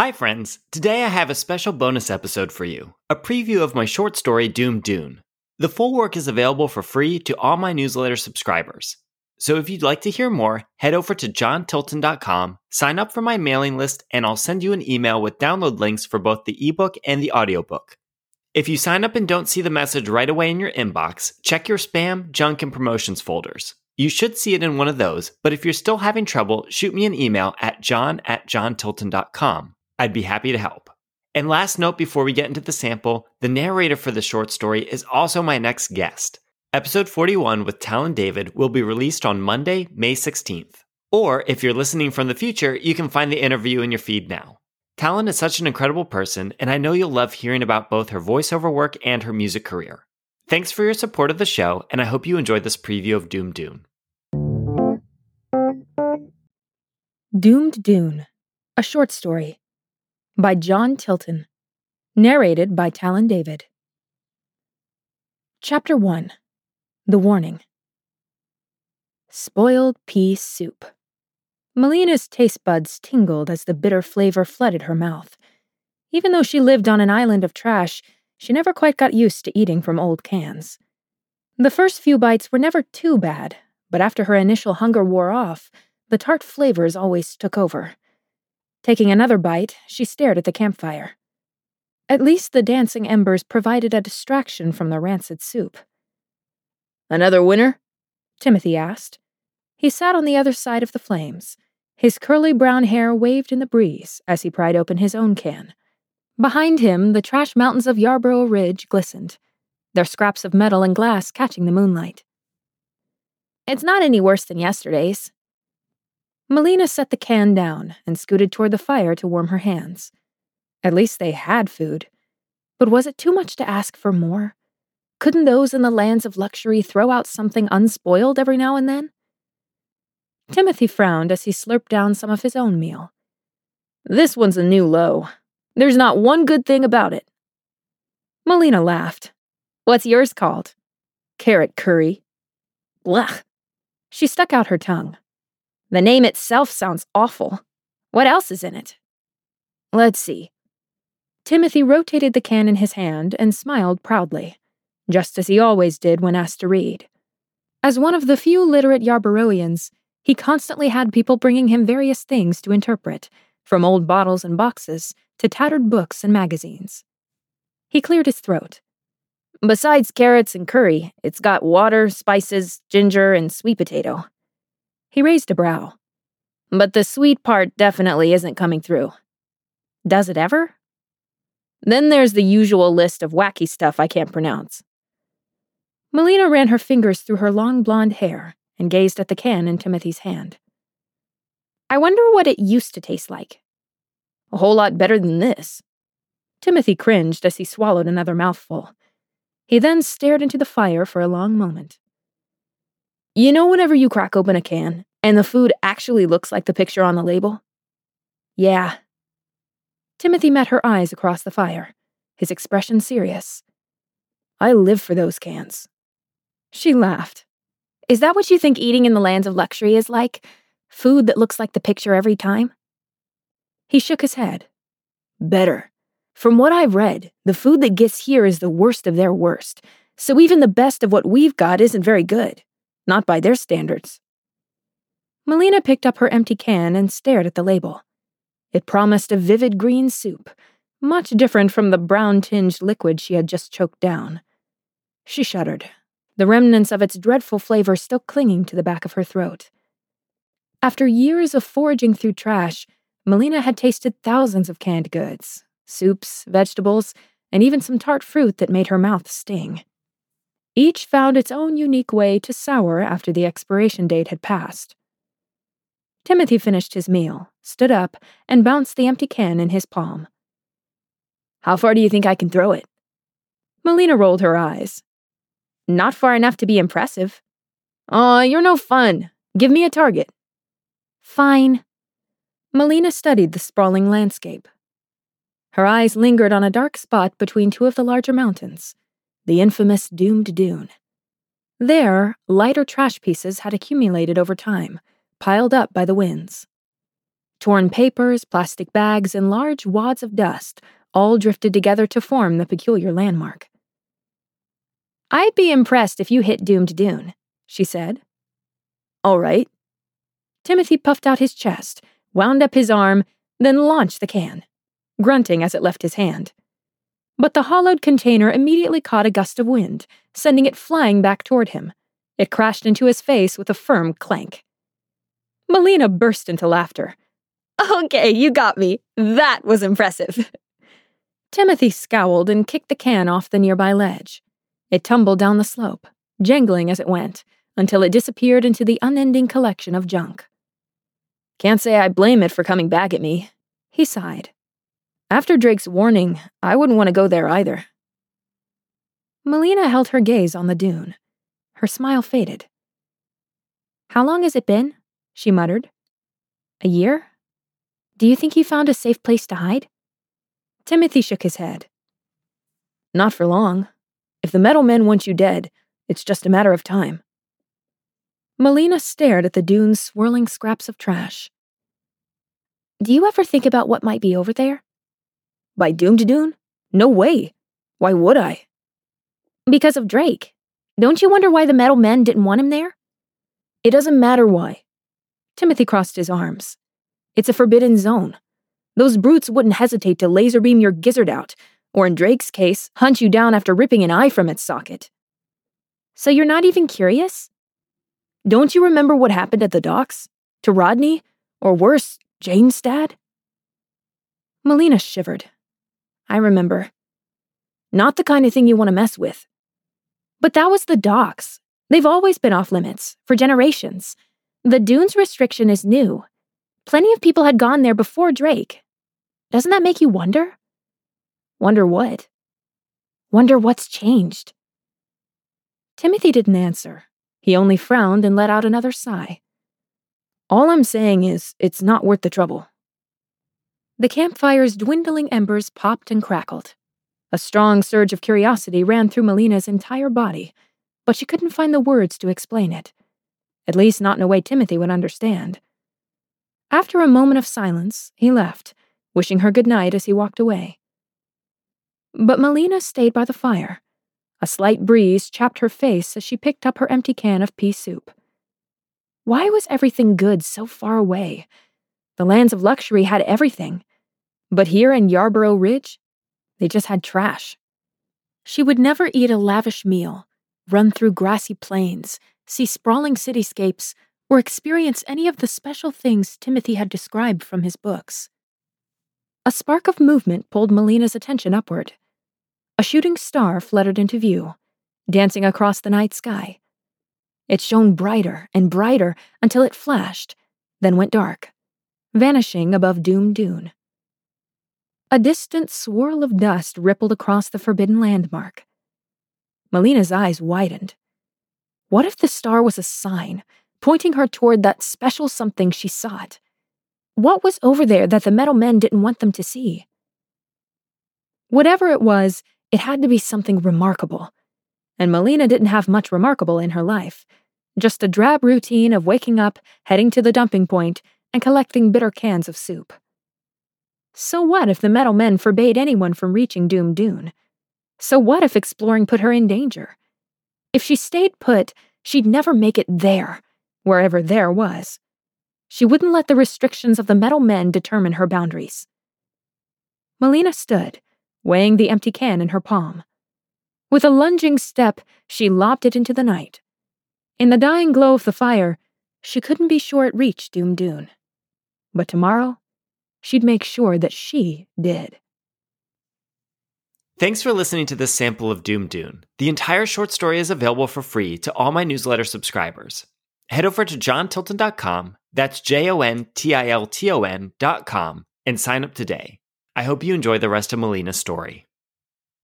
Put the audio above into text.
Hi, friends. Today I have a special bonus episode for you a preview of my short story, Doomed Dune. The full work is available for free to all my newsletter subscribers. So if you'd like to hear more, head over to jontilton.com, sign up for my mailing list, and I'll send you an email with download links for both the ebook and the audiobook. If you sign up and don't see the message right away in your inbox, check your spam, junk, and promotions folders. You should see it in one of those, but if you're still having trouble, shoot me an email at jon at jontilton.com. I'd be happy to help. And last note before we get into the sample the narrator for the short story is also my next guest. Episode 41 with Talon David will be released on Monday, May 16th. Or if you're listening from the future, you can find the interview in your feed now. Talon is such an incredible person, and I know you'll love hearing about both her voiceover work and her music career. Thanks for your support of the show, and I hope you enjoyed this preview of Doomed Dune. Doomed Dune, a short story by Jon Tilton. Narrated by Talon David. Chapter 1 The Warning Spoiled pea soup. Melina's taste buds tingled as the bitter flavor flooded her mouth. Even though she lived on an island of trash, she never quite got used to eating from old cans. The first few bites were never too bad, but after her initial hunger wore off, the tart flavors always took over. Taking another bite, she stared at the campfire. At least the dancing embers provided a distraction from the rancid soup. Another winner? Timothy asked. He sat on the other side of the flames. His curly brown hair waved in the breeze as he pried open his own can. Behind him, the trash mountains of Yarborough Ridge glistened, their scraps of metal and glass catching the moonlight. It's not any worse than yesterday's, Melina set the can down and scooted toward the fire to warm her hands. At least they had food. But was it too much to ask for more? Couldn't those in the lands of luxury throw out something unspoiled every now and then? Timothy frowned as he slurped down some of his own meal. This one's a new low. There's not one good thing about it. Melina laughed. What's yours called? Carrot curry. Blech. She stuck out her tongue. The name itself sounds awful. What else is in it? Let's see. Timothy rotated the can in his hand and smiled proudly, just as he always did when asked to read. As one of the few literate Yarboroughians, he constantly had people bringing him various things to interpret, from old bottles and boxes to tattered books and magazines. He cleared his throat. Besides carrots and curry, it's got water, spices, ginger, and sweet potato. He raised a brow. But the sweet part definitely isn't coming through. Does it ever? Then there's the usual list of wacky stuff I can't pronounce. Melina ran her fingers through her long blonde hair and gazed at the can in Timothy's hand. I wonder what it used to taste like. A whole lot better than this. Timothy cringed as he swallowed another mouthful. He then stared into the fire for a long moment. You know, whenever you crack open a can and the food actually looks like the picture on the label? Yeah. Timothy met her eyes across the fire, his expression serious. I live for those cans. She laughed. Is that what you think eating in the lands of luxury is like? Food that looks like the picture every time? He shook his head. Better. From what I've read, the food that gets here is the worst of their worst, so even the best of what we've got isn't very good not by their standards. Melina picked up her empty can and stared at the label. It promised a vivid green soup, much different from the brown tinged liquid she had just choked down. She shuddered, the remnants of its dreadful flavor still clinging to the back of her throat. After years of foraging through trash, Melina had tasted thousands of canned goods soups, vegetables, and even some tart fruit that made her mouth sting. Each found its own unique way to sour after the expiration date had passed. Timothy finished his meal, stood up, and bounced the empty can in his palm. How far do you think I can throw it? Melina rolled her eyes. Not far enough to be impressive. Aw, you're no fun. Give me a target. Fine. Melina studied the sprawling landscape. Her eyes lingered on a dark spot between two of the larger mountains the infamous Doomed Dune. There, lighter trash pieces had accumulated over time, piled up by the winds. Torn papers, plastic bags, and large wads of dust all drifted together to form the peculiar landmark. I'd be impressed if you hit Doomed Dune, she said. All right. Timothy puffed out his chest, wound up his arm, then launched the can, grunting as it left his hand. But the hollowed container immediately caught a gust of wind, sending it flying back toward him. It crashed into his face with a firm clank. Melina burst into laughter. Okay, you got me. That was impressive. Timothy scowled and kicked the can off the nearby ledge. It tumbled down the slope, jangling as it went, until it disappeared into the unending collection of junk. Can't say I blame it for coming back at me. He sighed. After Drake's warning, I wouldn't want to go there either. Melina held her gaze on the dune. Her smile faded. How long has it been? she muttered. A year? Do you think you found a safe place to hide? Timothy shook his head. Not for long. If the metal men want you dead, it's just a matter of time. Melina stared at the dune's swirling scraps of trash. Do you ever think about what might be over there? By Doomed Dune? No way. Why would I? Because of Drake. Don't you wonder why the metal men didn't want him there? It doesn't matter why. Timothy crossed his arms. It's a forbidden zone. Those brutes wouldn't hesitate to laser beam your gizzard out, or in Drake's case, hunt you down after ripping an eye from its socket. So you're not even curious? Don't you remember what happened at the docks? To Rodney? Or worse, Jane's dad? Melina shivered. I remember. Not the kind of thing you want to mess with. But that was the docks. They've always been off limits, for generations. The dunes restriction is new. Plenty of people had gone there before Drake. Doesn't that make you wonder? Wonder what? Wonder what's changed. Timothy didn't answer. He only frowned and let out another sigh. All I'm saying is, it's not worth the trouble. The campfire's dwindling embers popped and crackled. A strong surge of curiosity ran through Melina's entire body, but she couldn't find the words to explain it. At least, not in a way Timothy would understand. After a moment of silence, he left, wishing her good night as he walked away. But Melina stayed by the fire. A slight breeze chapped her face as she picked up her empty can of pea soup. Why was everything good so far away? The lands of luxury had everything. But here in Yarborough Ridge, they just had trash. She would never eat a lavish meal, run through grassy plains, see sprawling cityscapes, or experience any of the special things Timothy had described from his books. A spark of movement pulled Melina's attention upward. A shooting star fluttered into view, dancing across the night sky. It shone brighter and brighter until it flashed, then went dark, vanishing above Doomed Dune. A distant swirl of dust rippled across the forbidden landmark. Melina's eyes widened. What if the star was a sign, pointing her toward that special something she sought? What was over there that the metal men didn't want them to see? Whatever it was, it had to be something remarkable. And Melina didn't have much remarkable in her life. Just a drab routine of waking up, heading to the dumping point, and collecting bitter cans of soup. So what if the metal men forbade anyone from reaching Doomed Dune? So what if exploring put her in danger? If she stayed put, she'd never make it there, wherever there was. She wouldn't let the restrictions of the metal men determine her boundaries. Melina stood, weighing the empty can in her palm. With a lunging step, she lopped it into the night. In the dying glow of the fire, she couldn't be sure it reached Doomed Dune. But tomorrow, she'd make sure that she did. Thanks for listening to this sample of Doomed Dune. The entire short story is available for free to all my newsletter subscribers. Head over to jontilton.com, that's J O N T I L T O N.com, and sign up today. I hope you enjoy the rest of Melina's story.